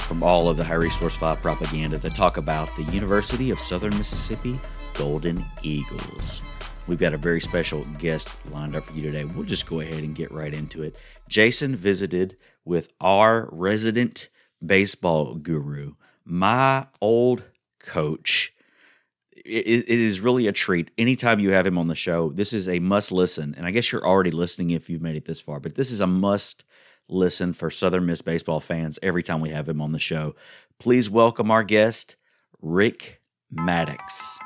from all of the High Resource 5 propaganda that talk about the University of Southern Mississippi Golden Eagles. We've got a very special guest lined up for you today. We'll just go ahead and get right into it. Jason visited with our resident baseball guru, my old coach. It, it is really a treat. Anytime you have him on the show, this is a must listen. And I guess you're already listening if you've made it this far, but this is a must listen for Southern Miss baseball fans every time we have him on the show. Please welcome our guest, Rick Maddox.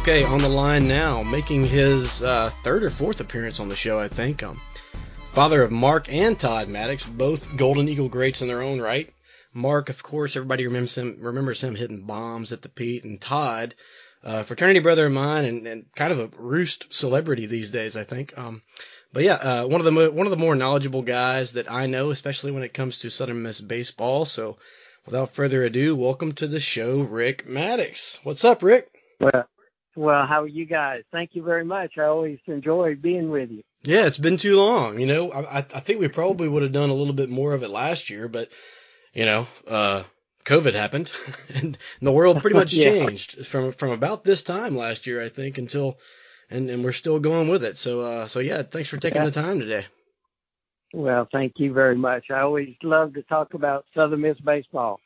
Okay, on the line now, making his uh, third or fourth appearance on the show, I think. Um, father of Mark and Todd Maddox, both Golden Eagle greats in their own right. Mark, of course, everybody remembers him remembers him hitting bombs at the Pete, and Todd, uh, fraternity brother of mine, and, and kind of a roost celebrity these days, I think. Um, but yeah, uh, one of the mo- one of the more knowledgeable guys that I know, especially when it comes to Southern Miss baseball. So, without further ado, welcome to the show, Rick Maddox. What's up, Rick? Well, well, how are you guys? Thank you very much. I always enjoy being with you. Yeah, it's been too long. You know, I, I I think we probably would have done a little bit more of it last year, but you know, uh, COVID happened, and the world pretty much Yeah. changed from from about this time last year, I think, until, and and we're still going with it. So uh, so yeah, thanks for taking Yeah. the time today. Well, thank you very much. I always love to talk about Southern Miss baseball.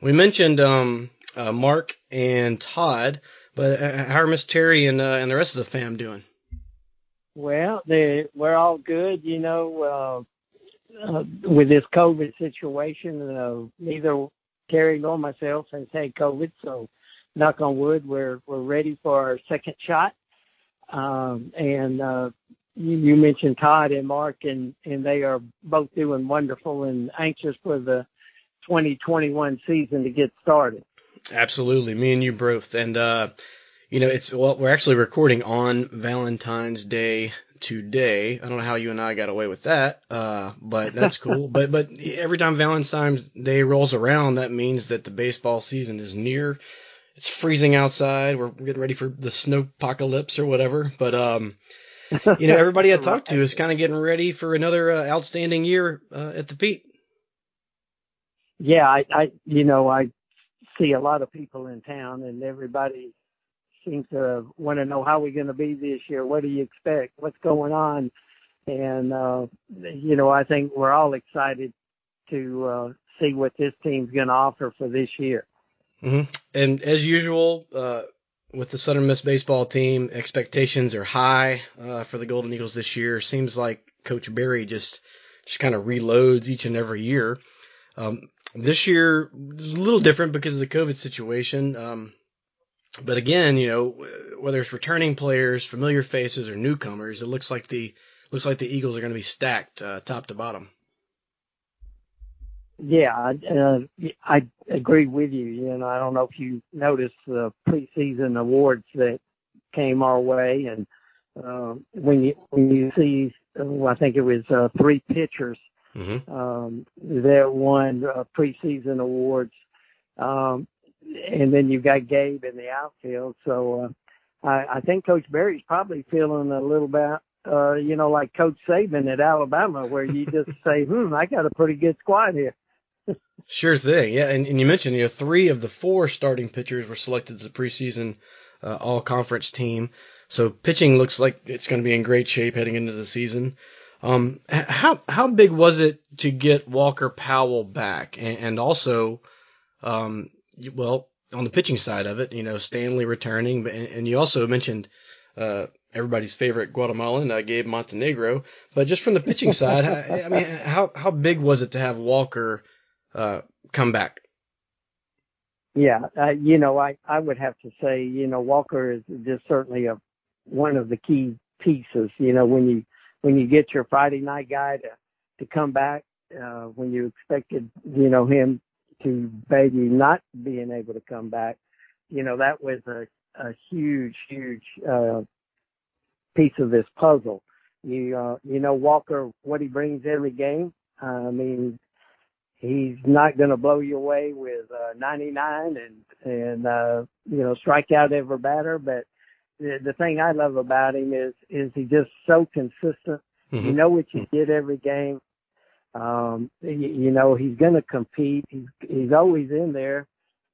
We mentioned um uh, Mark and Todd, but uh, how are Miss Terry and uh, and the rest of the fam doing? Well, they we're all good, you know. Uh, uh, with this COVID situation, uh, neither Terry nor myself has had COVID, so knock on wood, we're we're ready for our second shot. Um, and uh, you, you mentioned Todd and Mark, and and they are both doing wonderful and anxious for the 2021 season to get started. Absolutely, me and you both. And uh, you know, it's well, we're actually recording on Valentine's Day today. I don't know how you and I got away with that, uh, but that's cool. but but every time Valentine's Day rolls around, that means that the baseball season is near. It's freezing outside. We're getting ready for the snow apocalypse or whatever. But um, you know, everybody I talk to is kind of getting ready for another uh, outstanding year uh, at the Pete. yeah, I, I, you know, I see a lot of people in town, and everybody seems to want to know how we're going to be this year. What do you expect? What's going on? And uh, you know, I think we're all excited to uh, see what this team's going to offer for this year. hmm And as usual, uh, with the Southern Miss baseball team, expectations are high uh, for the Golden Eagles this year. Seems like Coach Berry just just kind of reloads each and every year. Um, this year is a little different because of the COVID situation. Um, but again, you know, whether it's returning players, familiar faces, or newcomers, it looks like the looks like the Eagles are going to be stacked uh, top to bottom. Yeah, I, uh, I agree with you. You know, I don't know if you noticed the preseason awards that came our way, and uh, when you when you see, uh, I think it was uh, three pitchers Mm-hmm. um, that won uh, preseason awards, um, and then you've got Gabe in the outfield. So uh, I, I think Coach Berry's probably feeling a little bit, uh, you know, like Coach Saban at Alabama, where you just say, "Hmm, I got a pretty good squad here." Sure thing. Yeah, and, and you mentioned you know three of the four starting pitchers were selected as the preseason uh, all conference team. So pitching looks like it's going to be in great shape heading into the season. Um, how how big was it to get Walker Powell back, and, and also, um, well, on the pitching side of it, you know, Stanley returning, but and, and you also mentioned uh, everybody's favorite Guatemalan, uh, Gabe Montenegro. But just from the pitching side, I, I mean, how how big was it to have Walker uh, come back? Yeah, uh, you know, I I would have to say, you know, Walker is just certainly a one of the key pieces. You know, when you when you get your Friday night guy to to come back uh, when you expected, you know, him to maybe not being able to come back. You know, that was a, a huge, huge uh, piece of this puzzle. You, uh, you know, Walker, what he brings every game. Uh, I mean, he's not going to blow you away with uh, 99 and and uh, you know strike out every batter. But the, the thing I love about him is is he just so consistent. Mm-hmm. You know what you get every game. Um, you, you know he's going to compete. He's he's always in there.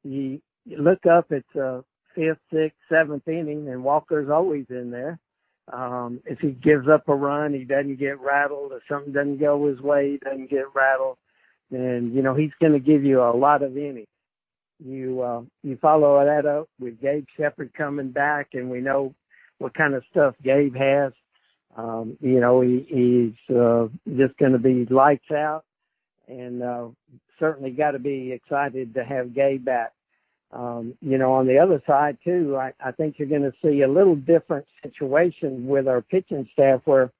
You, you look up, it's a fifth, sixth, seventh inning, and Walker's always in there. Um, if he gives up a run, he doesn't get rattled. If something doesn't go his way, he doesn't get rattled and you know he's going to give you a lot of innings. You uh, you follow that up with Gabe Shepard coming back, and we know what kind of stuff Gabe has. Um, you know he, he's uh, just going to be lights out, and uh, certainly got to be excited to have Gabe back. Um, you know, on the other side too, I, I think you're going to see a little different situation with our pitching staff where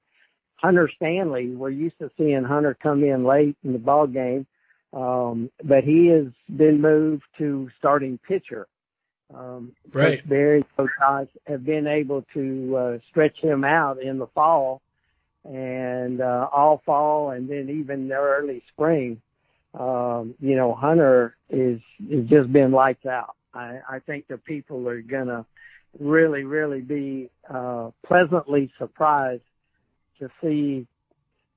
Hunter Stanley. We're used to seeing Hunter come in late in the ball game, um, but he has been moved to starting pitcher. Um, right. Coach Haas have been able to uh, stretch him out in the fall and uh, all fall, and then even the early spring. Um, you know, Hunter is is just been lights out. I, I think the people are gonna really, really be uh, pleasantly surprised to see,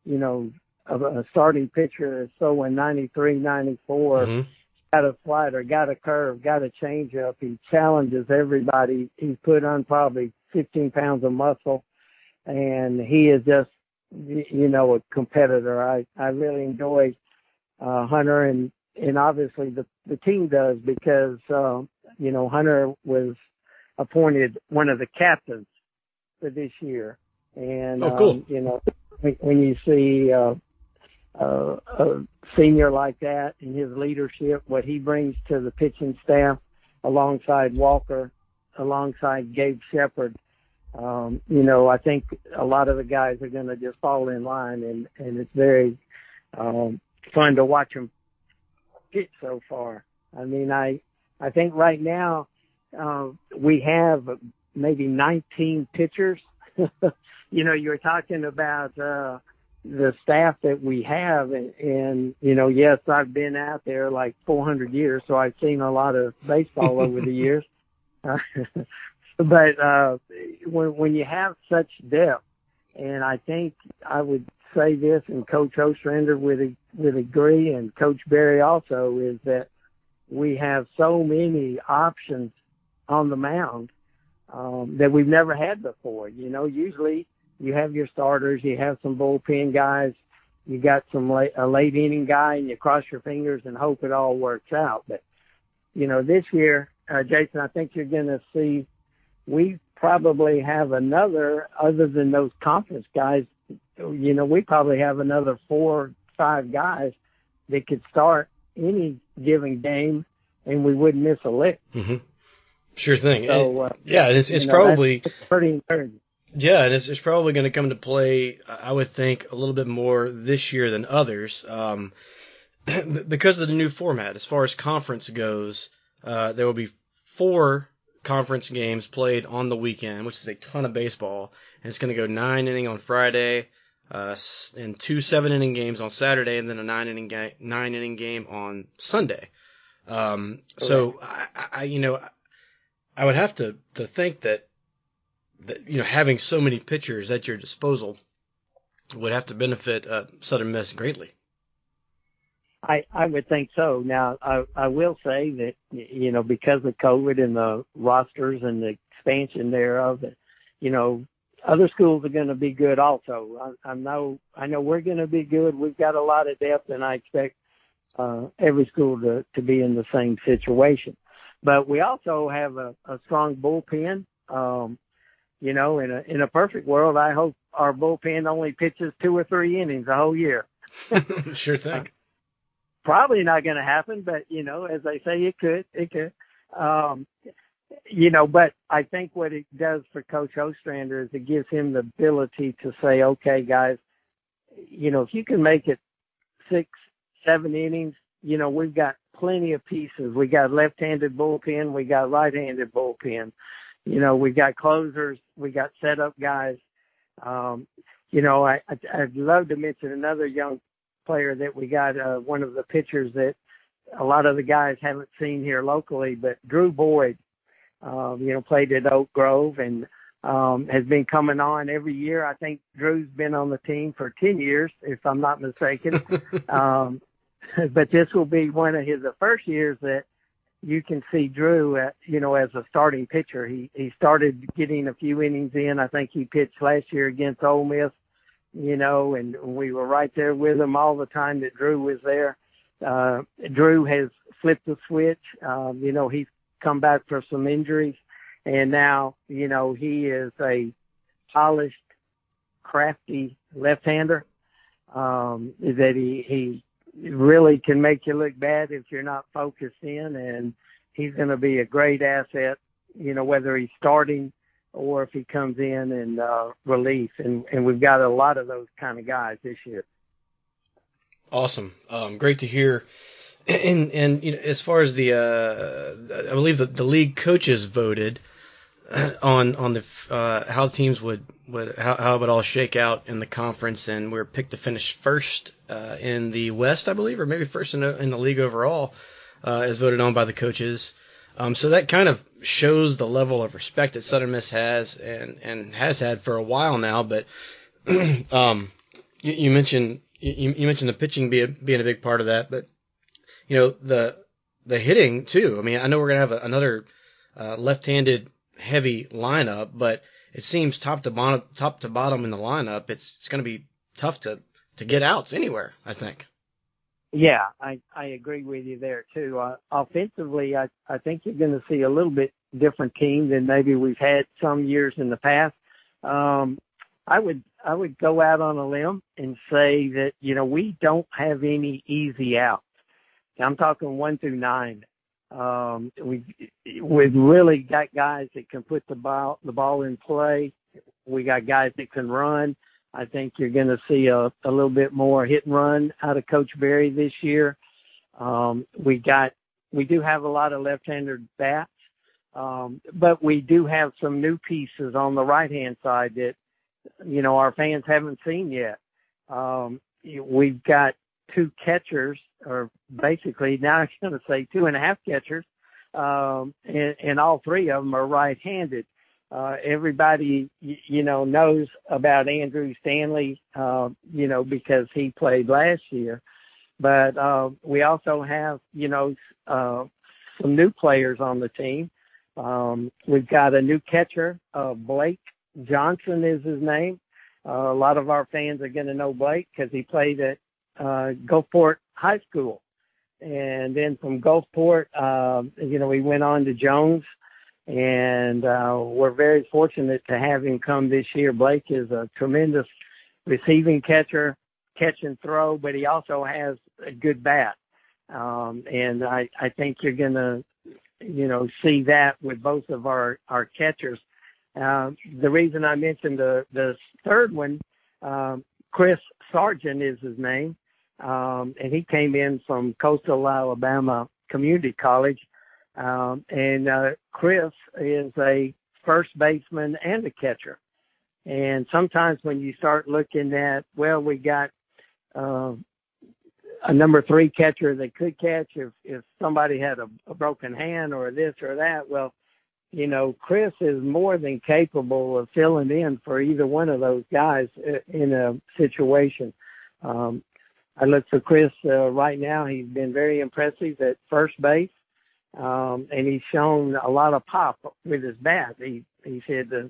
you know, a, a starting pitcher so in 93, 94, mm-hmm. Got a slider, got a curve, got a changeup. He challenges everybody. He's put on probably 15 pounds of muscle, and he is just, you know, a competitor. I, I really enjoy uh, Hunter, and, and obviously the, the team does because, uh, you know, Hunter was appointed one of the captains for this year and oh, cool. um, you know, when you see uh, uh, a senior like that and his leadership, what he brings to the pitching staff, alongside Walker, alongside Gabe Shepard, um, you know, I think a lot of the guys are going to just fall in line, and and it's very um, fun to watch them pitch so far. I mean, I I think right now uh, we have maybe 19 pitchers you know, you're talking about uh, the staff that we have, and, and you know, yes, I've been out there like 400 years, so I've seen a lot of baseball over the years. but uh, when when you have such depth, and I think I would say this, and Coach Ostrander would would agree, and Coach Berry also is that we have so many options on the mound um, that we've never had before. You know, usually you have your starters, you have some bullpen guys, you got some late, a late inning guy, and you cross your fingers and hope it all works out. But you know, this year, uh, Jason, I think you're going to see we probably have another, other than those conference guys. You know, we probably have another four, five guys that could start any given game, and we wouldn't miss a lick. Mm-hmm. Sure thing. So, uh, yeah, it's, it's know, probably pretty encouraging. Yeah, and it's, it's probably going to come to play, I would think, a little bit more this year than others, um, because of the new format. As far as conference goes, uh, there will be four conference games played on the weekend, which is a ton of baseball, and it's going to go nine inning on Friday, uh, and two seven inning games on Saturday, and then a nine inning ga- nine inning game on Sunday. Um, so I, I, you know, I would have to to think that that you know having so many pitchers at your disposal would have to benefit uh, Southern Miss greatly. I I would think so. Now I I will say that you know because of COVID and the rosters and the expansion thereof, you know other schools are going to be good also. I, I know I know we're going to be good. We've got a lot of depth, and I expect uh, every school to to be in the same situation. But we also have a, a strong bullpen. Um, you know, in a in a perfect world, I hope our bullpen only pitches two or three innings a whole year. sure thing. Probably not going to happen, but you know, as they say, it could. It could. Um, you know, but I think what it does for Coach Ostrander is it gives him the ability to say, okay, guys, you know, if you can make it six, seven innings, you know, we've got plenty of pieces. We got left-handed bullpen, we got right-handed bullpen. You know, we got closers, we got setup guys. Um, you know, I, I I'd love to mention another young player that we got, uh, one of the pitchers that a lot of the guys haven't seen here locally, but Drew Boyd, um, you know, played at Oak Grove and um, has been coming on every year. I think Drew's been on the team for 10 years, if I'm not mistaken. um, but this will be one of his the first years that you can see Drew, at, you know, as a starting pitcher. He he started getting a few innings in. I think he pitched last year against Ole Miss, you know, and we were right there with him all the time that Drew was there. Uh, Drew has flipped the switch. Um, you know, he's come back from some injuries, and now you know he is a polished, crafty left-hander. Um, that he he really can make you look bad if you're not focused in, and he's going to be a great asset. You know, whether he's starting or if he comes in and uh, relief, and and we've got a lot of those kind of guys this year. Awesome, um, great to hear. And and you know, as far as the, uh, I believe that the league coaches voted on on the uh, how teams would would how, how it would all shake out in the conference, and we are picked to finish first uh, in the West, I believe, or maybe first in the, in the league overall, uh, as voted on by the coaches. Um, so that kind of shows the level of respect that Southern Miss has and and has had for a while now. But um, you, you mentioned you, you mentioned the pitching being being a big part of that, but you know the the hitting too. I mean, I know we're gonna have a, another uh, left-handed heavy lineup, but it seems top to bottom, top to bottom in the lineup, it's it's going to be tough to to get outs anywhere. I think. Yeah, I I agree with you there too. Uh, offensively, I I think you're going to see a little bit different team than maybe we've had some years in the past. Um, I would I would go out on a limb and say that you know we don't have any easy outs. I'm talking one through nine. Um, we we've really got guys that can put the ball the ball in play. We got guys that can run. I think you're going to see a, a little bit more hit and run out of Coach Berry this year. Um, we got we do have a lot of left-handed bats, um, but we do have some new pieces on the right-hand side that you know our fans haven't seen yet. Um, we've got two catchers, or basically now I'm going to say two and a half catchers, um, and, and all three of them are right-handed. Uh, everybody, you know, knows about Andrew Stanley, uh, you know, because he played last year. But uh, we also have, you know, uh, some new players on the team. Um, we've got a new catcher, uh, Blake Johnson is his name. Uh, a lot of our fans are going to know Blake because he played at uh, Gulfport High School. And then from Gulfport, uh, you know, we went on to Jones, and uh, we're very fortunate to have him come this year. Blake is a tremendous receiving catcher, catch and throw, but he also has a good bat. Um, and I, I think you're going to, you know, see that with both of our, our catchers. Uh, the reason I mentioned the, the third one, um, Chris Sargent is his name um, and he came in from Coastal Alabama Community College. Um, and uh, Chris is a first baseman and a catcher. And sometimes when you start looking at, well, we got uh, a number three catcher that could catch if if somebody had a, a broken hand or this or that. Well, you know, Chris is more than capable of filling in for either one of those guys in a situation. Um, I look for Chris uh, right now. He's been very impressive at first base, um, and he's shown a lot of pop with his bat. He he's had uh,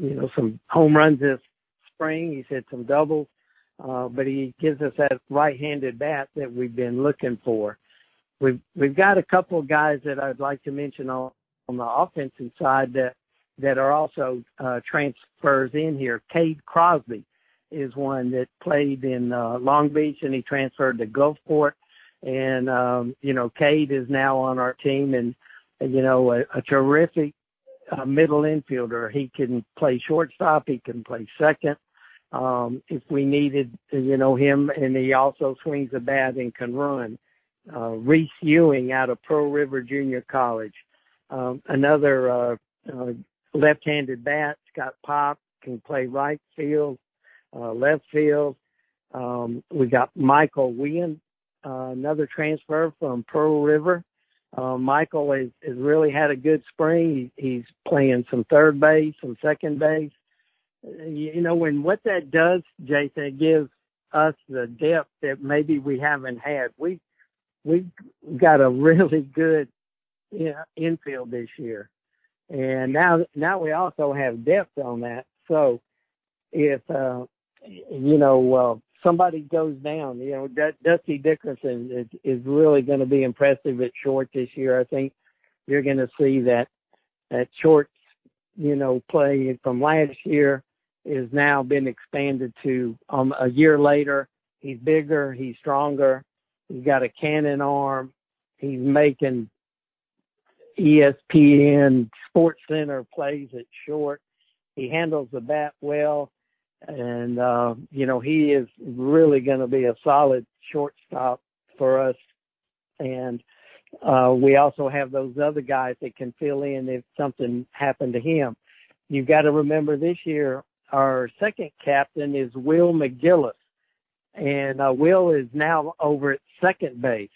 you know some home runs this spring. He's had some doubles, uh, but he gives us that right-handed bat that we've been looking for. We've we've got a couple of guys that I'd like to mention on on the offensive side that that are also uh, transfers in here. Cade Crosby is one that played in uh, Long Beach and he transferred to Gulfport. And, um, you know, Cade is now on our team and, you know, a, a terrific uh, middle infielder. He can play shortstop. He can play second. um, if we needed, you know, him. And he also swings the bat and can run. Uh, Reese Ewing out of Pearl River Junior College, um, another uh, uh, left-handed bat, got pop, can play right field, uh, left field. Um, we got Michael Wien, uh, another transfer from Pearl River. Uh, Michael has, has really had a good spring. He, he's playing some third base, some second base. You know, and what that does, Jason, it gives us the depth that maybe we haven't had. We we've got a really good you know, infield this year, and now now we also have depth on that. So if uh, you know uh, somebody goes down, you know D- Dusty Dickerson is, is really going to be impressive at short this year. I think you're going to see that that short you know play from last year is now been expanded to um, a year later. He's bigger, he's stronger, he's got a cannon arm, he's making ESPN Sports Center plays at short. He handles the bat well, and uh, you know he is really going to be a solid shortstop for us. And uh, we also have those other guys that can fill in if something happened to him. You've got to remember this year our second captain is Will McGillis, and uh, Will is now over at second base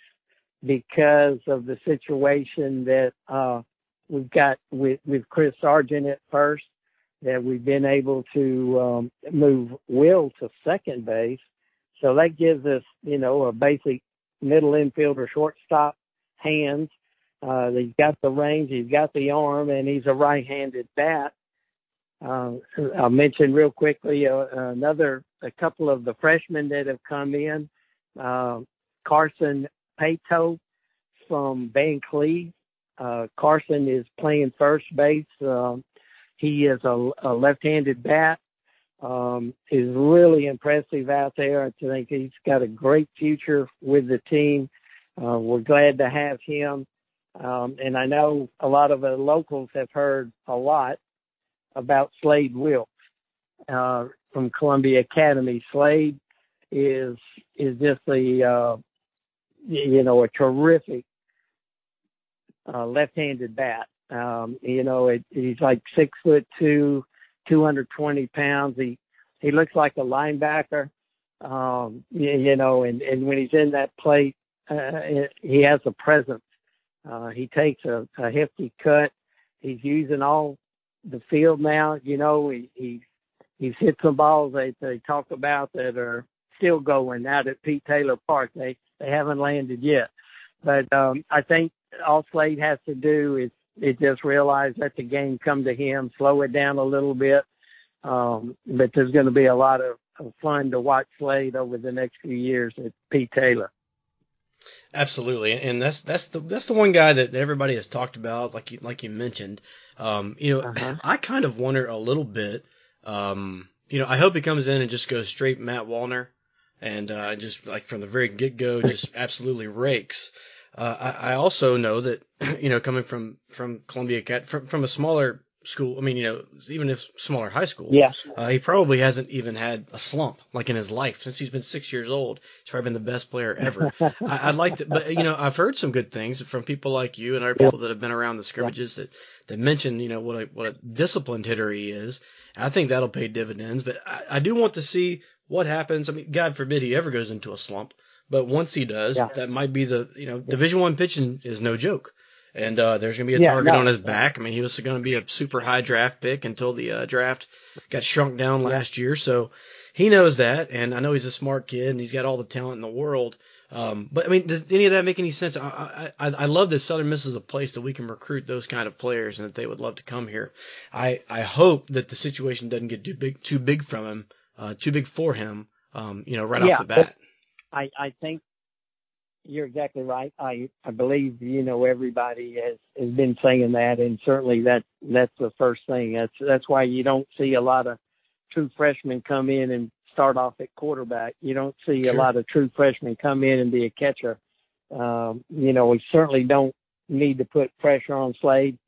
because of the situation that uh, we've got with, with Chris Sargent at first. That we've been able to um, move Will to second base, so that gives us, you know, a basic middle infielder, shortstop hands. Uh, he's got the range, he's got the arm, and he's a right-handed bat. Uh, I'll mention real quickly uh, another, a couple of the freshmen that have come in. Uh, Carson Paetow from Vancleave. Uh, Carson is playing first base. Um, he is a, a left-handed bat. Um, is really impressive out there. I think he's got a great future with the team. Uh, we're glad to have him. Um, and I know a lot of the locals have heard a lot about Slade Wilkes uh, from Columbia Academy. Slade is is just a uh, you know a terrific uh, left-handed bat. Um, you know, it, he's like six foot two, 220 pounds. He he looks like a linebacker. Um, you, you know, and and when he's in that plate, uh, he has a presence. Uh, he takes a, a hefty cut. He's using all the field now. You know, he, he he's hit some balls that they talk about that are still going out at Pete Taylor Park. They they haven't landed yet, but um, I think all Slade has to do is is just realize let the game come to him, slow it down a little bit. Um, but there's going to be a lot of, of fun to watch Slade over the next few years at Pete Taylor. Absolutely, and that's that's the that's the one guy that everybody has talked about, like you like you mentioned. Um, you know, uh-huh. I kind of wonder a little bit. Um, you know, I hope he comes in and just goes straight Matt Wallner, and uh, just like from the very get go, just absolutely rakes. Uh, I, I also know that you know coming from from Columbia Cat from from a smaller school. I mean, you know, even if smaller high school. Yeah. Uh, he probably hasn't even had a slump like in his life since he's been six years old. He's probably been the best player ever. I, would like to, but you know, I've heard some good things from people like you and other people that have been around the scrimmages that that mention, you know, what a what a disciplined hitter he is. I think that'll pay dividends. But I, I do want to see what happens. I mean, God forbid he ever goes into a slump. But once he does, yeah. that might be the you know Division One pitching is no joke and uh, there's going to be a yeah, target no, on his back. I mean, he was going to be a super high draft pick until the uh, draft got shrunk down last year. So he knows that, and I know he's a smart kid and he's got all the talent in the world. Um, but I mean, does any of that make any sense? I, I, I love that Southern Miss is a place that we can recruit those kind of players and that they would love to come here. I, I hope that the situation doesn't get too big, too big from him, uh, too big for him, um, you know, right yeah, off the bat. I, I think you're exactly right. I I believe you know everybody has has been saying that, and certainly that that's the first thing. That's that's why you don't see a lot of true freshmen come in and start off at quarterback. You don't see sure. a lot of true freshmen come in and be a catcher. Um, you know, we certainly don't need to put pressure on Slade.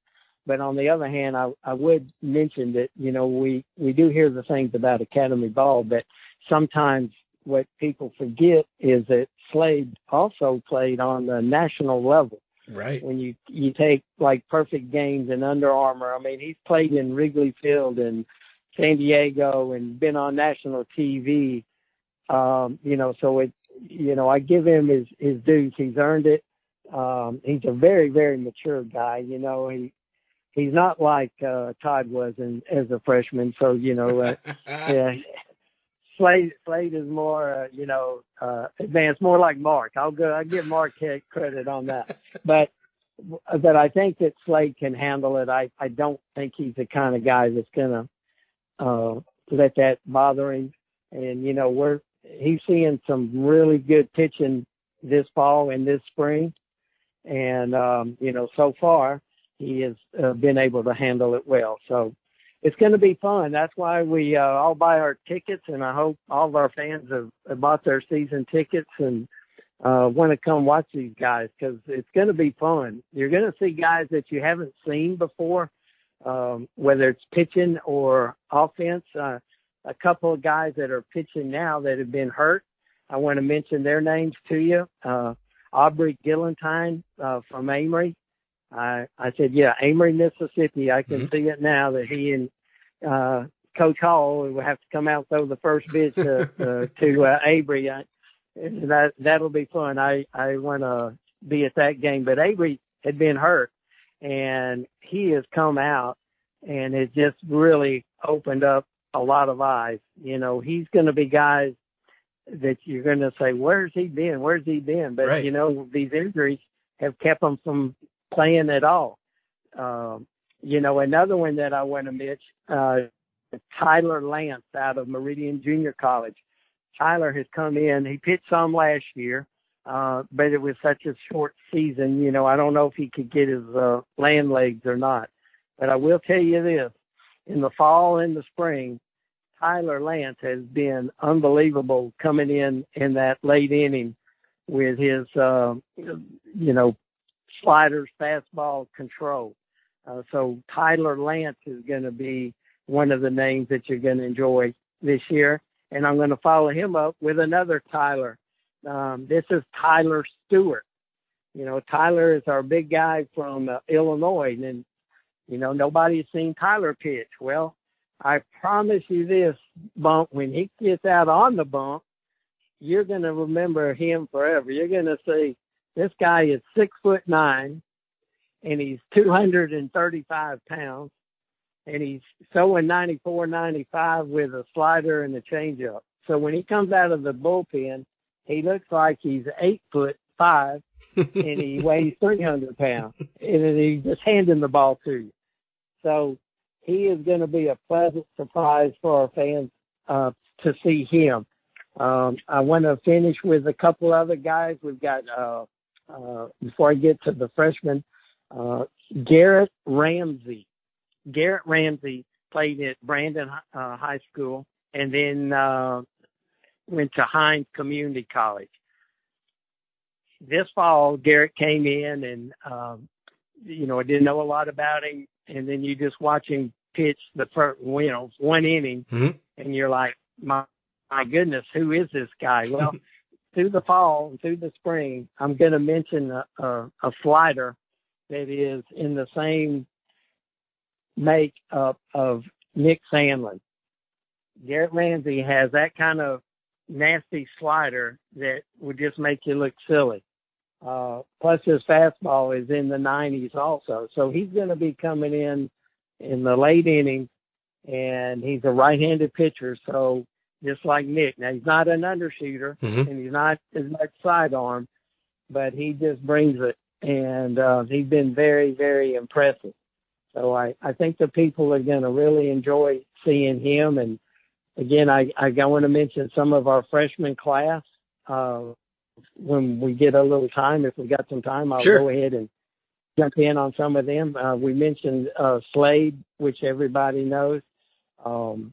But on the other hand, I, I would mention that, you know, we, we do hear the things about Academy Ball, but sometimes what people forget is that Slade also played on the national level. Right. When you you take like perfect games and Under Armour, I mean he's played in Wrigley Field and San Diego and been on national TV. Um, you know, so it you know, I give him his his dues. He's earned it. Um, he's a very, very mature guy, you know, he he's not like uh Todd was in, as a freshman, so you know uh, yeah Slade Slade is more, uh, you know, uh, advanced, more like Mark. I'll go. I give Mark credit on that, but but I think that Slade can handle it. I I don't think he's the kind of guy that's gonna uh, let that bother him. And you know, we're he's seeing some really good pitching this fall and this spring, and um, you know, so far he has uh, been able to handle it well. So it's going to be fun. That's why we uh, all buy our tickets, and I hope all of our fans have, have bought their season tickets and uh, want to come watch these guys because it's going to be fun. You're going to see guys that you haven't seen before, um, whether it's pitching or offense. Uh, a couple of guys that are pitching now that have been hurt. I want to mention their names to you. Uh, Aubrey Gillentine uh, from Amory. I, I said, yeah, Amory, Mississippi. I can mm-hmm. see it now that he and uh, Coach Hall will have to come out throw the first pitch to uh, to uh, Avery. I, that that'll be fun. I I want to be at that game. But Avery had been hurt, and he has come out, and it just really opened up a lot of eyes. You know, he's going to be guys that you're going to say, "Where's he been? Where's he been?" But right. you know, these injuries have kept him from playing at all. Um, you know, another one that I want to mention, uh, Tyler Lance out of Meridian Junior College. Tyler has come in. He pitched some last year, uh, but it was such a short season. You know, I don't know if he could get his uh, land legs or not. But I will tell you this: in the fall and the spring, Tyler Lance has been unbelievable coming in in that late inning with his, uh, you know, sliders, fastball control. Uh, so Tyler Lance is going to be one of the names that you're going to enjoy this year. And I'm going to follow him up with another Tyler. Um, this is Tyler Stewart. You know, Tyler is our big guy from uh, Illinois, and you know nobody's seen Tyler pitch. Well, I promise you this, bump when he gets out on the bump, you're going to remember him forever. You're going to see this guy is six foot nine, and he's 235 pounds, and he's throwing 94, 95 with a slider and a changeup. So when he comes out of the bullpen, he looks like he's eight foot five, and he weighs 300 pounds, and he's just handing the ball to you. So he is going to be a pleasant surprise for our fans uh, to see him. Um, I want to finish with a couple other guys. We've got uh, uh, before I get to the freshmen, uh, Garrett Ramsey. Garrett Ramsey played at Brandon uh, High School and then uh, went to Hinds Community College. This fall, Garrett came in and, um, you know, I didn't know a lot about him. And then you just watch him pitch the first, you know, one inning mm-hmm. and you're like, my, my goodness, who is this guy? Well, through the fall and through the spring, I'm going to mention a, a, a slider that is in the same make up of Nick Sandlin. Garrett Ramsey has that kind of nasty slider that would just make you look silly. Uh, plus his fastball is in the 90s also. So he's going to be coming in in the late innings and he's a right-handed pitcher. So just like Nick. Now he's not an undershooter mm-hmm. and he's not as much sidearm, but he just brings it, and uh, he's been very, very impressive. So I, I think the people are going to really enjoy seeing him. And again, I, I want to mention some of our freshman class. Uh, when we get a little time, if we got some time, I'll sure. go ahead and jump in on some of them. Uh, we mentioned uh, Slade, which everybody knows. Um,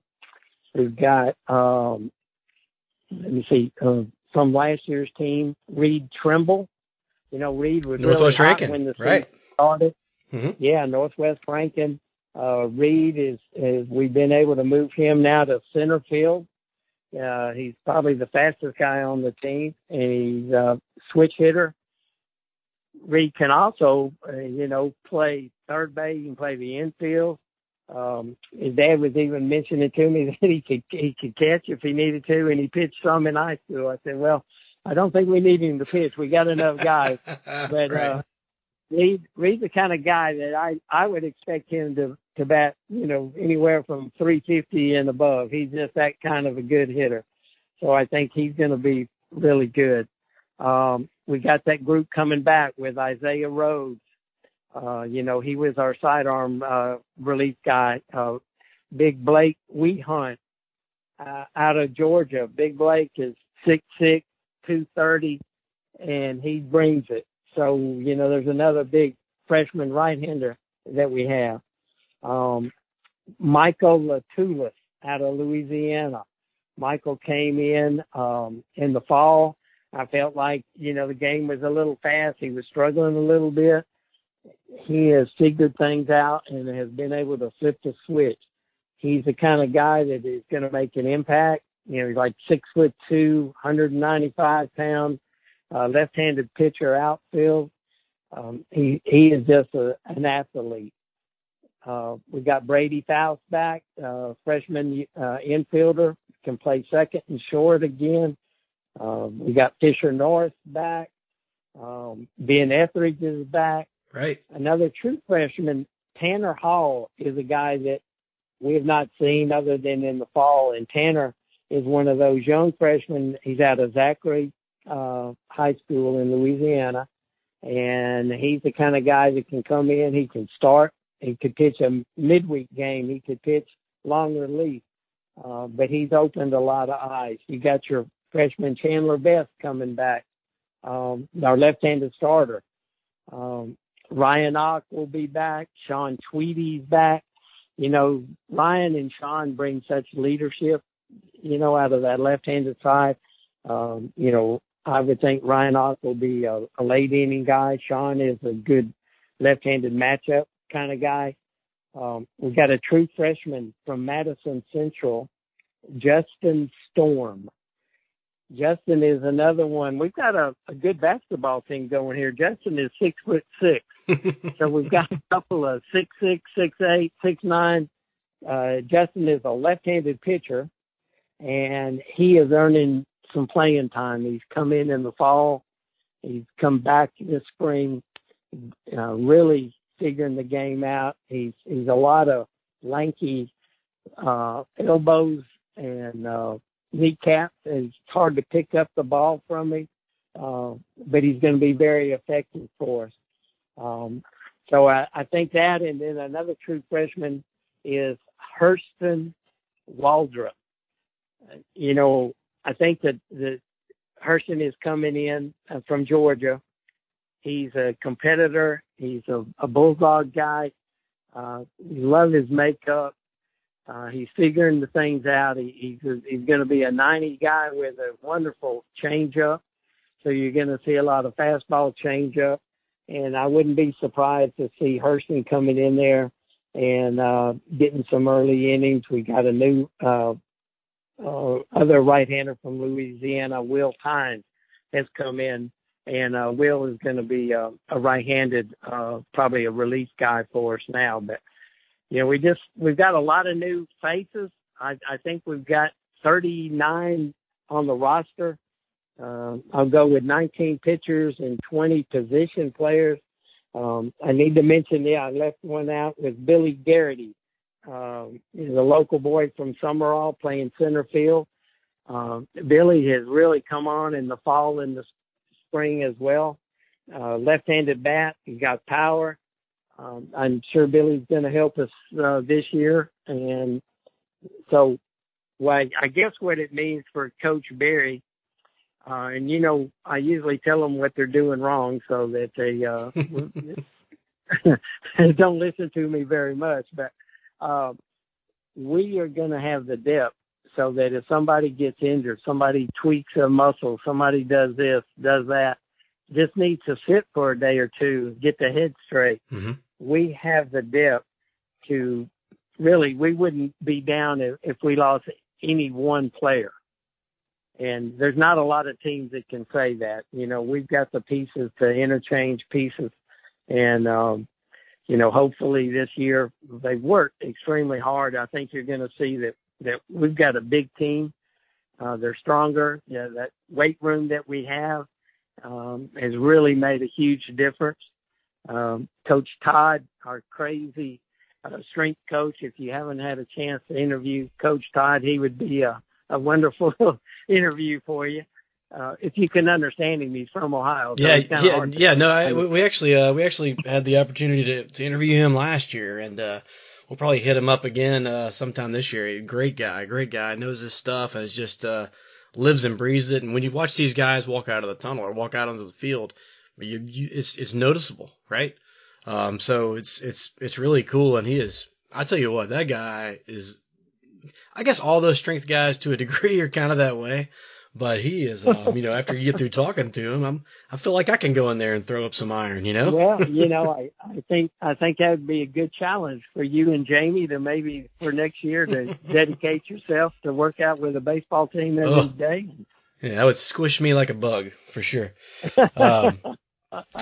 We've got, um, let me see, uh, from last year's team, Reed Trimble. You know, Reed was Northwest really Rankin, when the right. started. Mm-hmm. Yeah, Northwest Rankin. Uh, Reed is, is we've been able to move him now to center field. Uh, he's probably the fastest guy on the team, and he's a switch hitter. Reed can also, uh, you know, play third base. He can play the infield. Um, his dad was even mentioning to me that he could he could catch if he needed to, and he pitched some in high school. I said, well, I don't think we need him to pitch. We got enough guys. But right. uh, Reed, Reed's the kind of guy that I I would expect him to to bat, you know, anywhere from 350 and above. He's just that kind of a good hitter. So I think he's going to be really good. Um, we got that group coming back with Isaiah Rhodes. Uh, you know, he was our sidearm uh, relief guy. Uh, Big Blake Wehunt uh, out of Georgia. Big Blake is six six, two thirty, and he brings it. So you know, there's another big freshman right-hander that we have. Um, Michael Latulis out of Louisiana. Michael came in um, in the fall. I felt like you know the game was a little fast. He was struggling a little bit. He has figured things out and has been able to flip the switch. He's the kind of guy that is going to make an impact. You know, he's like six foot two, 195 pounds, uh, left-handed pitcher outfield. Um, he he is just a, an athlete. Uh, we got Brady Faust back, uh, freshman uh, infielder, can play second and short again. Um, we got Fisher North back. Um, Ben Etheridge is back. Right. Another true freshman, Tanner Hall, is a guy that we have not seen other than in the fall. And Tanner is one of those young freshmen. He's out of Zachary uh, High School in Louisiana. And he's the kind of guy that can come in. He can start. He could pitch a midweek game. He could pitch long relief. Uh, but he's opened a lot of eyes. You got your freshman Chandler Best coming back, um, our left-handed starter. Um, Ryan Och will be back. Sean Tweedy's back. You know, Ryan and Sean bring such leadership, you know, out of that left-handed side. Um, you know, I would think Ryan Och will be a, a late inning guy. Sean is a good left-handed matchup kind of guy. Um, we got a true freshman from Madison Central, Justin Storm. Justin is another one. We've got a, a good basketball team going here. Justin is six foot six. so we've got a couple of six six, six eight, six nine. Uh, Justin is a left-handed pitcher, and he is earning some playing time. He's come in in the fall. He's come back this spring, uh, really figuring the game out. He's he's a lot of lanky uh, elbows and uh, kneecaps. And it's hard to pick up the ball from him, uh, but he's going to be very effective for us. Um, so I, I think that, and then another true freshman is Hurston Waldrop. You know, I think that the Hurston is coming in uh, from Georgia. He's a competitor. He's a, a bulldog guy. Uh, we love his makeup. Uh, he's figuring the things out. He, he's he's going to be a 90 guy with a wonderful changeup. So you're going to see a lot of fastball changeup, and I wouldn't be surprised to see Hurston coming in there and uh, getting some early innings. We got a new uh, uh, other right-hander from Louisiana, Will Tynes, has come in, and uh, Will is going to be uh, a right-handed, uh, probably a relief guy for us now. But you know, we just we've got a lot of new faces. I, I think we've got 39 on the roster. Uh, I'll go with 19 pitchers and 20 position players. Um, I need to mention, yeah, I left one out with Billy Garrity. Um, he's a local boy from Sumrall playing center field. Um, Billy has really come on in the fall and the spring as well. Uh, left-handed bat, he's got power. Um, I'm sure Billy's going to help us uh, this year, and so, well, I, guess what it means for Coach Berry, uh, and you know, I usually tell them what they're doing wrong so that they uh, don't listen to me very much, but uh, we are going to have the depth so that if somebody gets injured, somebody tweaks a muscle, somebody does this, does that, just need to sit for a day or two, get the head straight. Mm-hmm. we have the depth to really, we wouldn't be down if, if we lost any one player. And there's not a lot of teams that can say that. You know, we've got the pieces to interchange pieces. And, um, you know, hopefully this year they've worked extremely hard. I think you're going to see that, that we've got a big team. Uh, they're stronger. You know, that weight room that we have, um, has really made a huge difference. Um, Coach Todd, our crazy uh, strength coach, if you haven't had a chance to interview Coach Todd, he would be a, a wonderful interview for you. Uh, if you can understand him, he's from Ohio. So yeah, yeah, yeah. No, I, we actually uh, we actually had the opportunity to, to interview him last year, and uh, we'll probably hit him up again uh, sometime this year. Great guy, great guy, knows his stuff, and is just uh, lives and breathes it. And when you watch these guys walk out of the tunnel or walk out onto the field, you, you, it's it's noticeable, right? Um, so it's it's it's really cool, and he is. I tell you what, that guy is. I guess all those strength guys to a degree are kind of that way, but he is. Um, you know, after you get through talking to him, I'm I feel like I can go in there and throw up some iron. You know. Well, you know, I I think I think that would be a good challenge for you and Jamie to maybe for next year to dedicate yourself to work out with a baseball team every oh. day. Yeah, that would squish me like a bug for sure. Um,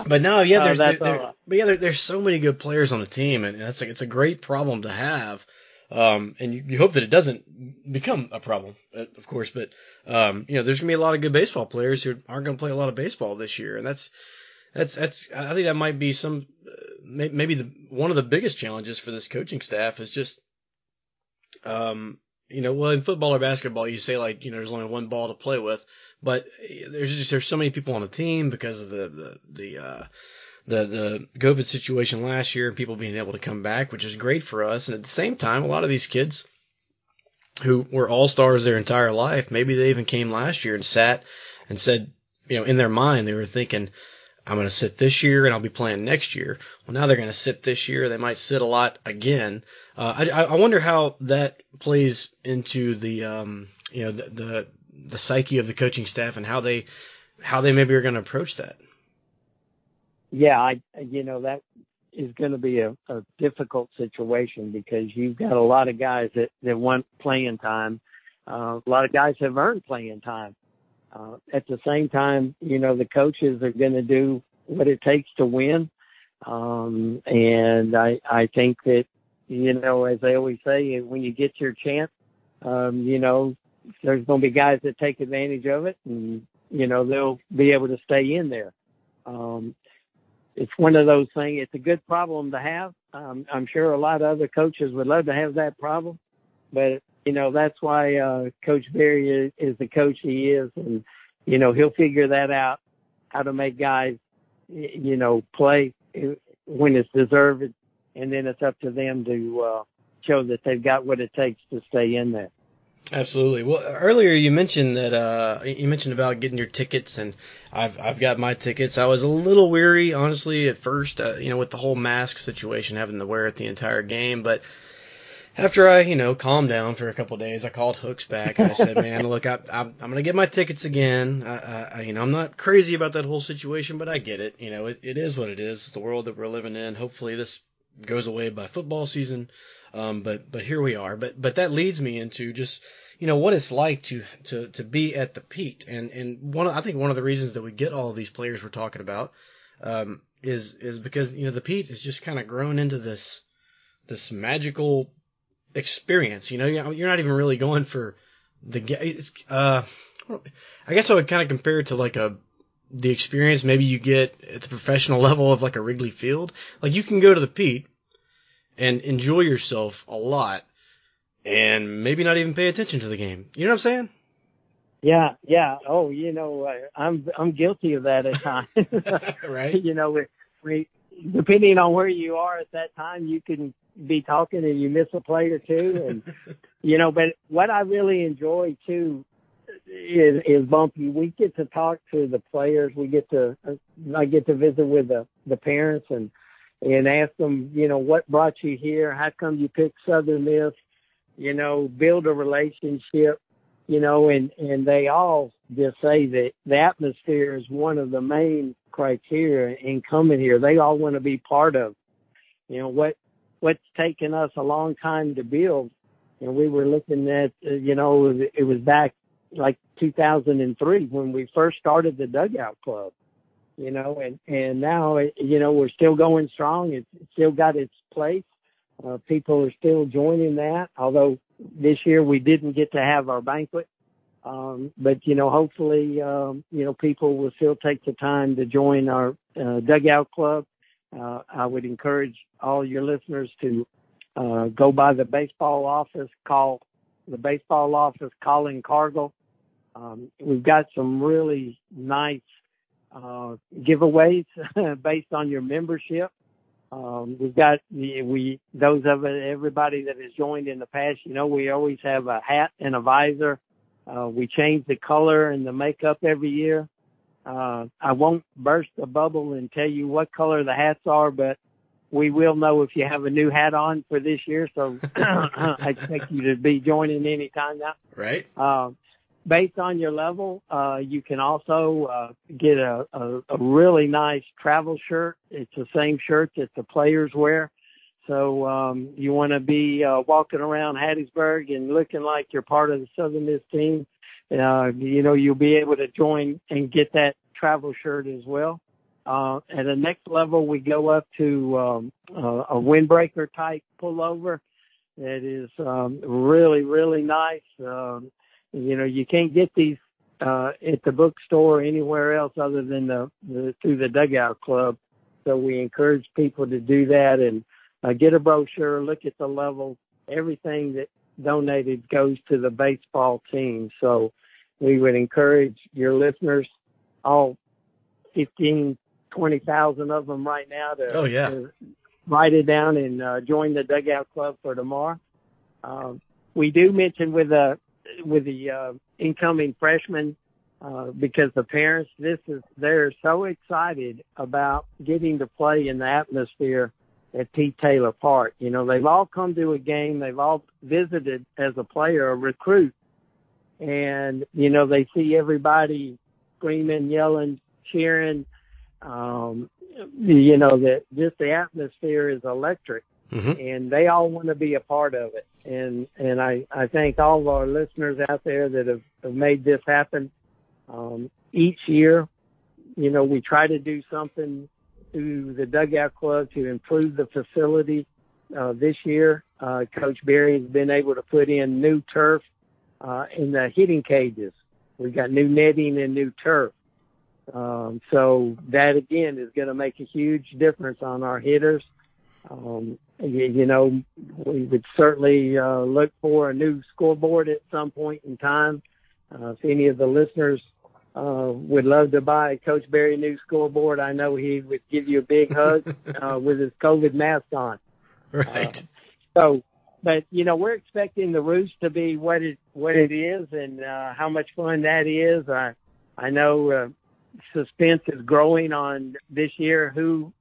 but no, yeah, there's, there, there, but yeah, there, there's so many good players on the team, and that's like it's a great problem to have. Um, and you, you hope that it doesn't become a problem, uh, of course. But um, you know, there's gonna be a lot of good baseball players who aren't gonna play a lot of baseball this year, and that's that's that's I think that might be some uh, maybe the one of the biggest challenges for this coaching staff is just um you know well in football or basketball you say like you know there's only one ball to play with but there's just there's so many people on the team because of the the the uh, the the COVID situation last year and people being able to come back, which is great for us. And at the same time, a lot of these kids who were all stars their entire life, maybe they even came last year and sat and said, you know, in their mind they were thinking, I'm going to sit this year and I'll be playing next year. Well, now they're going to sit this year. They might sit a lot again. Uh, I, I wonder how that plays into the, um, you know, the, the, the psyche of the coaching staff and how they how they maybe are going to approach that. Yeah, I you know that is going to be a, a difficult situation because you've got a lot of guys that that want playing time. Uh, a lot of guys have earned playing time. Uh, at the same time, you know the coaches are going to do what it takes to win, um, and I I think that you know as they always say, when you get your chance, um, you know there's going to be guys that take advantage of it, and you know they'll be able to stay in there. Um, it's one of those things. It's a good problem to have. Um, I'm sure a lot of other coaches would love to have that problem, but you know that's why uh, Coach Berry is, is the coach he is, and you know he'll figure that out how to make guys, you know, play when it's deserved, and then it's up to them to uh, show that they've got what it takes to stay in there. Absolutely. Well, earlier you mentioned that uh, you mentioned about getting your tickets, and I've I've got my tickets. I was a little weary, honestly, at first, uh, you know, with the whole mask situation, having to wear it the entire game. But after I, you know, calmed down for a couple of days, I called Hooks back and I said, "Man, look, I, I'm I'm gonna get my tickets again. I, I, you know, I'm not crazy about that whole situation, but I get it. You know, it, it is what it is. It's the world that we're living in. Hopefully, this goes away by football season." Um, but but here we are. But but that leads me into just you know what it's like to to to be at the Pete. And and one I think one of the reasons that we get all of these players we're talking about um, is is because you know the Pete has just kind of grown into this this magical experience. You know, you're not even really going for the it's uh I guess I would kind of compare it to like a the experience maybe you get at the professional level of like a Wrigley Field. Like you can go to the Pete and enjoy yourself a lot and maybe not even pay attention to the game. You know what I'm saying? Yeah, yeah. Oh, you know, I'm I'm guilty of that at times. right. you know, we, we depending on where you are at that time, you can be talking and you miss a play or two, and you know. But what I really enjoy too is is bumpy. We get to talk to the players. We get to uh, I get to visit with the the parents and and ask them, you know, what brought you here? How come you picked Southern Miss? You know, build a relationship. You know, and and they all just say that the atmosphere is one of the main criteria in coming here. They all want to be part of You know what what's taken us a long time to build. And we were looking at, uh, you know, it was back like 2003 when we first started the Dugout Club. You know, and and now you know we're still going strong. It's, it's still got its place. Uh, people are still joining that, although this year we didn't get to have our banquet. Um, but you know, hopefully, um, you know, people will still take the time to join our uh, dugout club. Uh, I would encourage all your listeners to uh, go by the baseball office, call the baseball office, calling Cargill. Um, we've got some really nice uh, giveaways based on your membership. Um, we've got we those of everybody that has joined in the past. You know, we always have a hat and a visor. Uh, we change the color and the makeup every year. Uh, I won't burst the bubble and tell you what color the hats are, but we will know if you have a new hat on for this year. So I expect you to be joining anytime now. Right. Uh, based on your level, uh, you can also uh, get a, a, a really nice travel shirt. It's the same shirt that the players wear. So um, you want to be uh, walking around Hattiesburg and looking like you're part of the Southern Miss team. Uh, you know, you'll be able to join and get that travel shirt as well. Uh, at the next level, we go up to um, uh, a windbreaker type pullover that is um, really, really nice. Um, you know, you can't get these uh, at the bookstore or anywhere else other than the, the through the Dugout Club. So we encourage people to do that and uh, get a brochure, look at the level. Everything that donated goes to the baseball team. So we would encourage your listeners, all 15, 20,000 of them right now to, oh, yeah. to write it down and uh, join the Dugout Club for tomorrow. Um, we do mention with the with the uh, incoming freshmen uh, because the parents this is they're so excited about getting to play in the atmosphere at Pete Taylor Park. You know, they've all come to a game, they've all visited as a player, a recruit, and you know they see everybody screaming, yelling, cheering. Um, you know that just the atmosphere is electric, mm-hmm. and they all want to be a part of it. And and I I thank all of our listeners out there that have, have made this happen. Um, each year, you know, we try to do something through the dugout club to improve the facility. Uh, this year, uh, Coach Berry has been able to put in new turf uh, in the hitting cages. We've got new netting and new turf. Um, so that again is going to make a huge difference on our hitters. Um, you, you know, we would certainly uh, look for a new scoreboard at some point in time. Uh, if any of the listeners uh, would love to buy Coach Berry new scoreboard, I know he would give you a big hug uh, with his COVID mask on. Right. Uh, so, but you know, we're expecting the roost to be what it what it is, and uh, how much fun that is. I I know uh, suspense is growing on this year who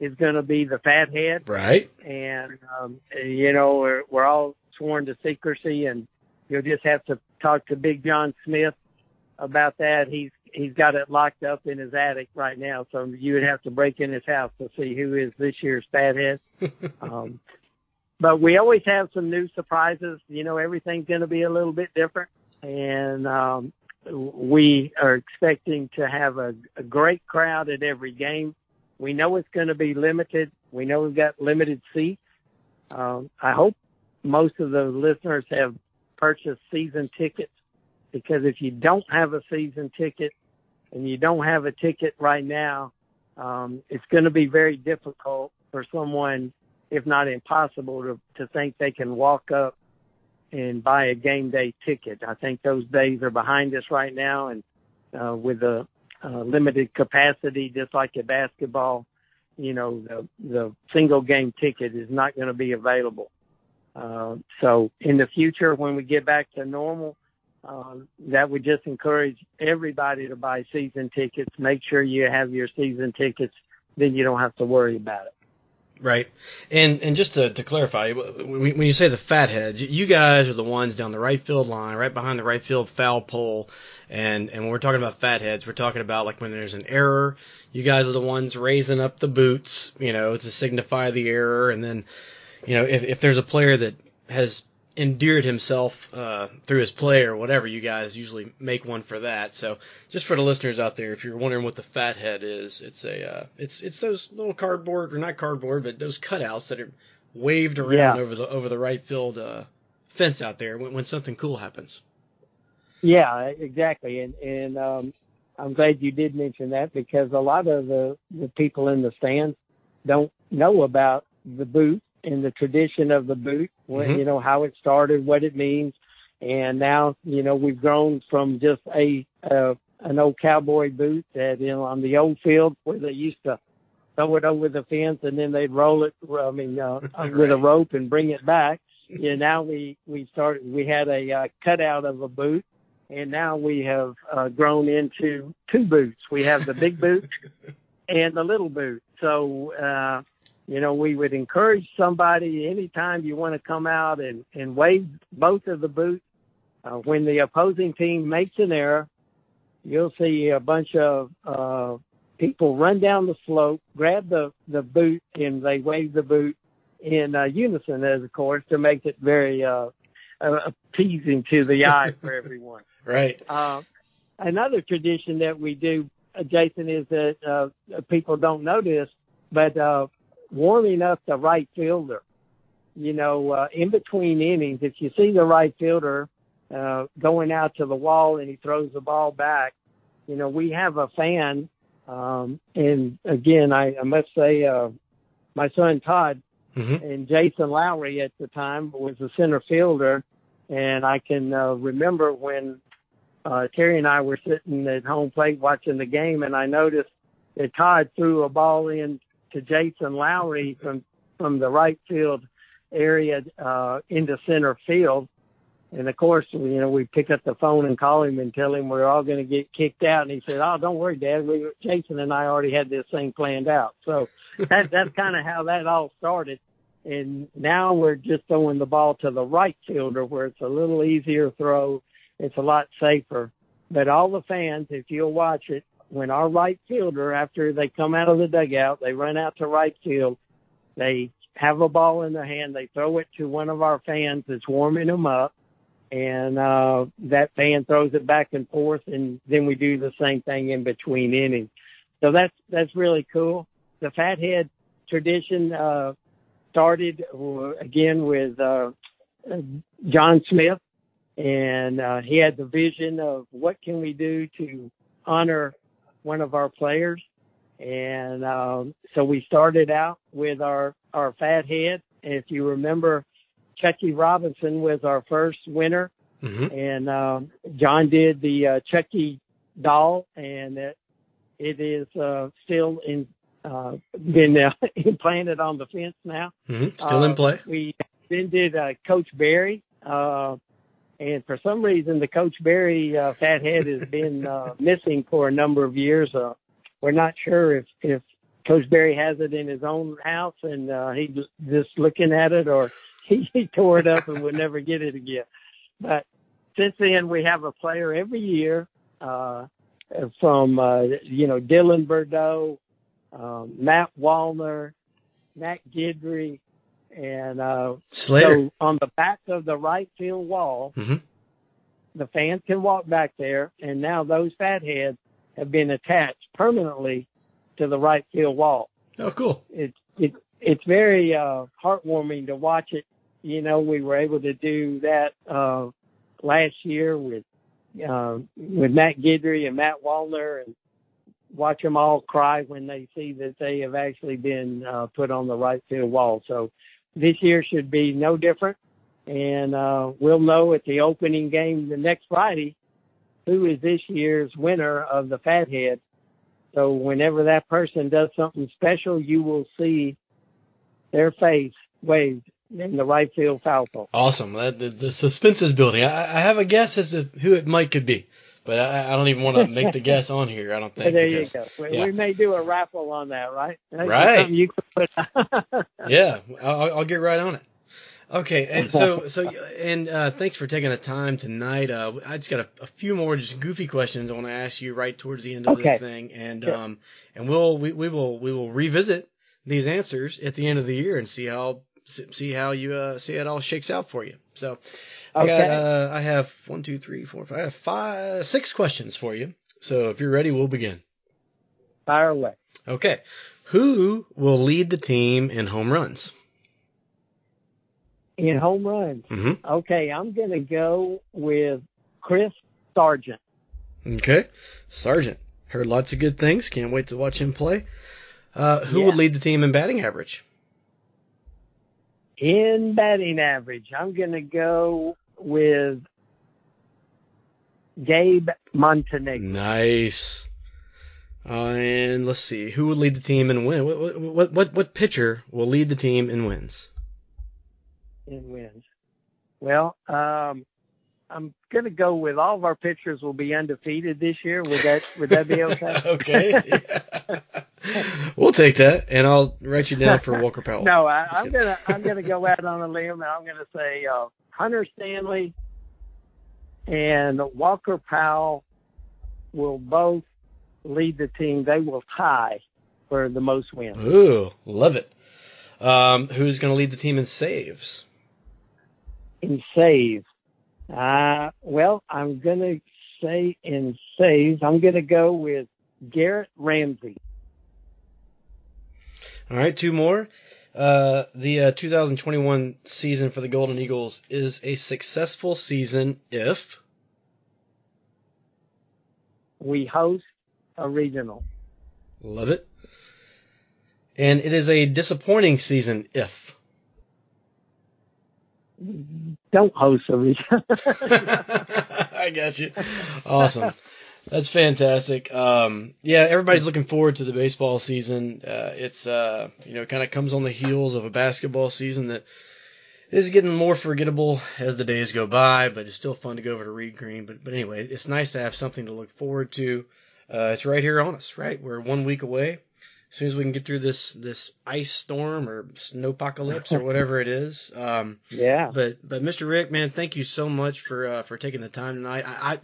is going to be the fathead, Right. and um, you know we're we're all sworn to secrecy, and you'll just have to talk to Big John Smith about that. He's he's got it locked up in his attic right now, so you would have to break in his house to see who is this year's fathead. um, but we always have some new surprises. You know, everything's going to be a little bit different, and um, we are expecting to have a, a great crowd at every game. We know it's going to be limited. We know we've got limited seats. Um, I hope most of the listeners have purchased season tickets because if you don't have a season ticket and you don't have a ticket right now, um, it's going to be very difficult for someone, if not impossible, to, to think they can walk up and buy a game day ticket. I think those days are behind us right now, and uh, with the uh, limited capacity, just like a basketball, you know, the the single game ticket is not going to be available. Uh, so in the future, when we get back to normal, uh, that would just encourage everybody to buy season tickets. Make sure you have your season tickets, then you don't have to worry about it. Right. And and just to, to clarify, when, you say the fatheads, you guys are the ones down the right field line, right behind the right field foul pole. And and when we're talking about fatheads, we're talking about like when there's an error, you guys are the ones raising up the boots, you know, to signify the error. And then, you know, if if there's a player that has endeared himself uh, through his play or whatever, you guys usually make one for that. So just for the listeners out there, if you're wondering what the fathead is, it's a uh, it's it's those little cardboard or not cardboard, but those cutouts that are waved around yeah. over the over the right field uh, fence out there when, when something cool happens. Yeah, exactly, and and um, I'm glad you did mention that because a lot of the the people in the stands don't know about the boot in the tradition of the boot, mm-hmm. you know, how it started, what it means. And now, you know, we've grown from just a, uh, an old cowboy boot that, you know, on the old field where they used to throw it over the fence and then they'd roll it, I mean, uh, right. with a rope and bring it back. Yeah, now we, we started, we had a uh, cutout of a boot and now we have uh, grown into two boots. We have the big boot and the little boot. So, uh, you know, we would encourage somebody anytime you want to come out and, and wave both of the boots. Uh, when the opposing team makes an error, you'll see a bunch of uh, people run down the slope, grab the, the boot, and they wave the boot in uh, unison, as of course, to make it very uh, appeasing to the eye for everyone. right. Uh, another tradition that we do, uh, Jason, is that uh, people don't notice, but uh, warming up the right fielder. You know, uh, in between innings, if you see the right fielder uh, going out to the wall and he throws the ball back, you know, we have a fan. Um, and again, I, I must say, uh, my son Todd mm-hmm. and Jason Lowry at the time was a center fielder. And I can uh, remember when uh, Terry and I were sitting at home plate watching the game, and I noticed that Todd threw a ball in to Jason Lowry from from the right field area uh, into center field. And of course, you know, we pick up the phone and call him and tell him we're all going to get kicked out. And he said, "Oh, don't worry, Dad. We, Jason and I already had this thing planned out." So that, that's kind of how that all started. And now we're just throwing the ball to the right fielder, where it's a little easier throw. It's a lot safer. But all the fans, if you'll watch it, when our right fielder, after they come out of the dugout, they run out to right field, they have a ball in their hand, they throw it to one of our fans that's warming them up, and uh, that fan throws it back and forth, and then we do the same thing in between innings. So that's that's really cool. The fathead tradition uh, started uh, again with uh, John Smith, and uh, he had the vision of what can we do to honor one of our players. And um, so we started out with our, our fat head. If you remember, Chuckie Robinson was our first winner. Mm-hmm. And um, John did the uh, Chucky doll, and it, it is uh, still in uh, been uh, implanted on the fence now. Mm-hmm. Still in uh, play. We then did uh, Coach Berry, uh, and for some reason, the Coach Berry uh, fathead has been uh, missing for a number of years. Uh, we're not sure if if Coach Berry has it in his own house and uh, he just looking at it, or he, he tore it up and would never get it again. But since then, we have a player every year uh, from uh, you know Dylan Burdeaux, um, Matt Wallner, Matt Guidry, and uh, Slater. So on the back of the right field wall, mm-hmm. the fans can walk back there, and now those fatheads have been attached permanently to the right field wall. Oh, cool! It's it, it's very uh, heartwarming to watch it. You know, we were able to do that uh, last year with uh, with Matt Guidry and Matt Wallner, and watch them all cry when they see that they have actually been uh, put on the right field wall. So this year should be no different. And uh, we'll know at the opening game the next Friday who is this year's winner of the Fathead. So whenever that person does something special, you will see their face waved in the right field foul pole. Awesome. The, the, suspense is building. I, I, have a guess as to who it might could be, but I, I don't even want to make the guess on here. I don't think. there because, you go. We, yeah. we may do a raffle on that, right? That's Right. You put. Yeah, I'll, I'll get right on it. Okay, and so so and uh, thanks for taking the time tonight. Uh, I just got a, a few more just goofy questions I want to ask you right towards the end of Okay. this thing, and Sure. um and we'll we, we will we will revisit these answers at the end of the year and see how see how you uh, see how it all shakes out for you. So I got Okay. uh, I have one two three four five I have five six questions for you. So if you're ready, we'll begin. Fire away. Okay, who will lead the team in home runs? In home runs. hmm Okay, I'm going to go with Chris Sargent. Okay. Sargent. Heard lots of good things. Can't wait to watch him play. Uh, who Yeah. would lead the team in batting average? In batting average, I'm going to go with Gabe Montenegro. Nice. Uh, and let's see. Who would lead the team and win? What, what, what, what pitcher will lead the team and wins? in wins. Well, um, I'm going to go with all of our pitchers will be undefeated this year. Would that would that be okay? okay. we'll take that, and I'll write you down for Walker Powell. No, I, I'm gonna I'm gonna go out on a limb and I'm gonna say uh, Hunter Stanley and Walker Powell will both lead the team. They will tie for the most wins. Ooh, love it. Um, who's going to lead the team in saves? In saves, uh, well, I'm gonna say in saves, I'm gonna go with Garrett Ramsey. All right, two more. Uh, the uh, 2021 season for the Golden Eagles is a successful season if. We host a regional. Love it. And it is a disappointing season if. Don't host a regional. I got you. Awesome. That's fantastic. Um, yeah, everybody's looking forward to the baseball season. Uh, it's uh, you know, kind of comes on the heels of a basketball season that is getting more forgettable as the days go by, but it's still fun to go over to Reed Green. But but anyway, it's nice to have something to look forward to. Uh, it's right here on us, right? We're one week away. As soon as we can get through this this ice storm or snowpocalypse or whatever it is, um, yeah. but but Mr. Rick, man, thank you so much for uh, for taking the time tonight. I,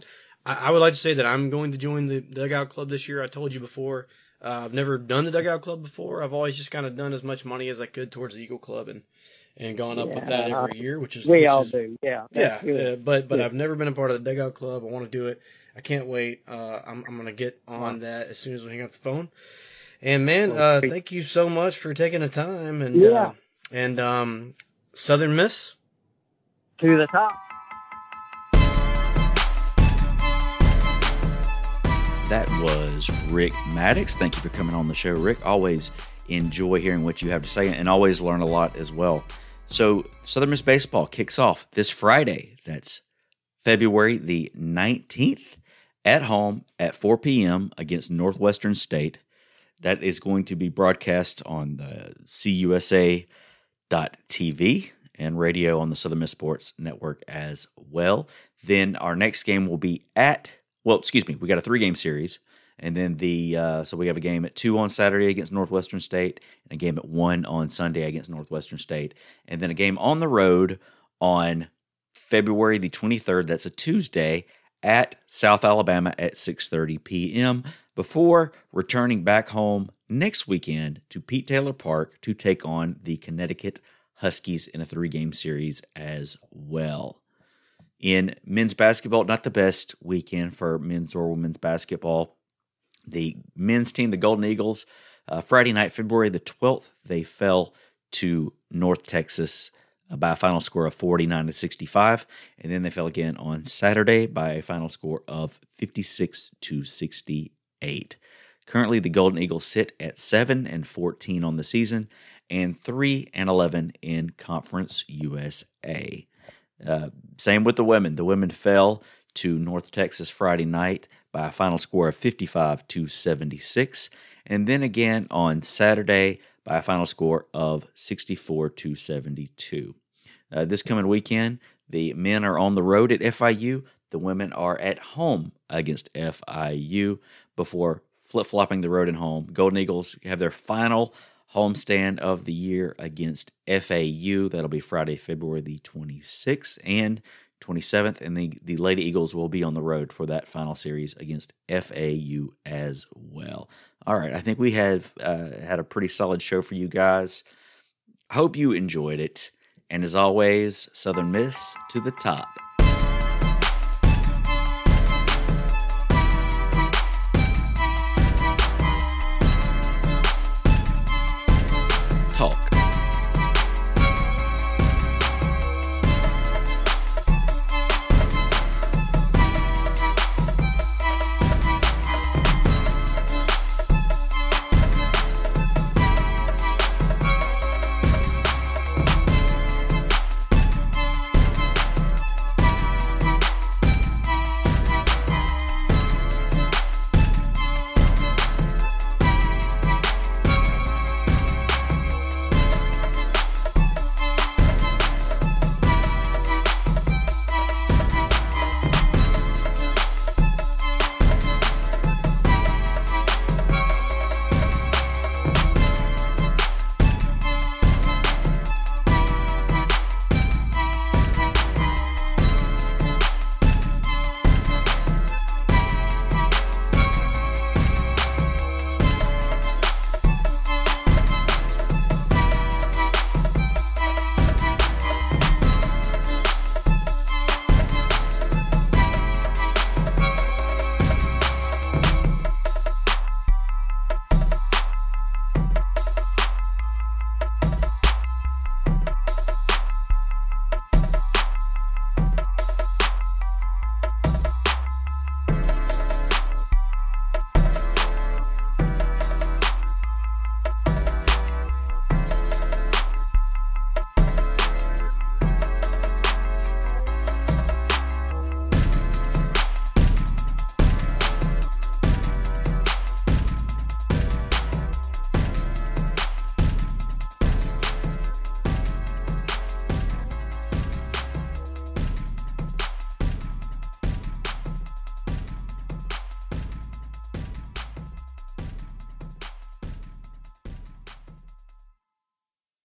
I I would like to say that I'm going to join the dugout club this year. I told you before. Uh, I've never done the dugout club before. I've always just kind of done as much money as I could towards the Eagle Club and and gone up with that every year, which is We which all is- do. Yeah. Yeah, uh, but but Good. I've never been a part of the dugout club. I want to do it. I can't wait. Uh, I'm I'm gonna get on that as soon as we hang up the phone. And man, uh, thank you so much for taking the time and Yeah. uh, and um, Southern Miss. to the top. That was Rick Maddox. Thank you for coming on the show, Rick. Always enjoy hearing what you have to say and always learn a lot as well. So, Southern Miss Baseball kicks off this Friday. That's February the 19th at home at 4 p.m. against Northwestern State. That is going to be broadcast on the CUSA.TV and radio on the Southern Miss Sports Network as well. Then our next game will be at well, excuse me, we got a three game series, and then the uh, so we have a game at two on Saturday against Northwestern State, and a game at one on Sunday against Northwestern State, and then a game on the road on February the 23rd. That's a Tuesday at South Alabama at 6:30 p.m. Before returning back home next weekend to Pete Taylor Park to take on the Connecticut Huskies in a three game series as well in men's basketball, not the best weekend for men's or women's basketball. The men's team, the Golden Eagles, uh, Friday night, February the 12th, they fell to North Texas by a final score of 49 to 65, and then they fell again on Saturday by a final score of 56 to 68. Currently, the Golden Eagles sit at 7 and 14 on the season and 3 and 11 in Conference USA. Uh, same with the women. The women fell to North Texas Friday night by a final score of 55 to 76, and then again on Saturday by a final score of 64 to 72. Uh, this coming weekend, the men are on the road at FIU. The women are at home against FIU before flip flopping the road and home. Golden Eagles have their final homestand of the year against FAU. That'll be Friday, February the 26th and 27th. And the, the Lady Eagles will be on the road for that final series against FAU as well. All right, I think we have uh, had a pretty solid show for you guys. Hope you enjoyed it. And as always, Southern Miss to the top.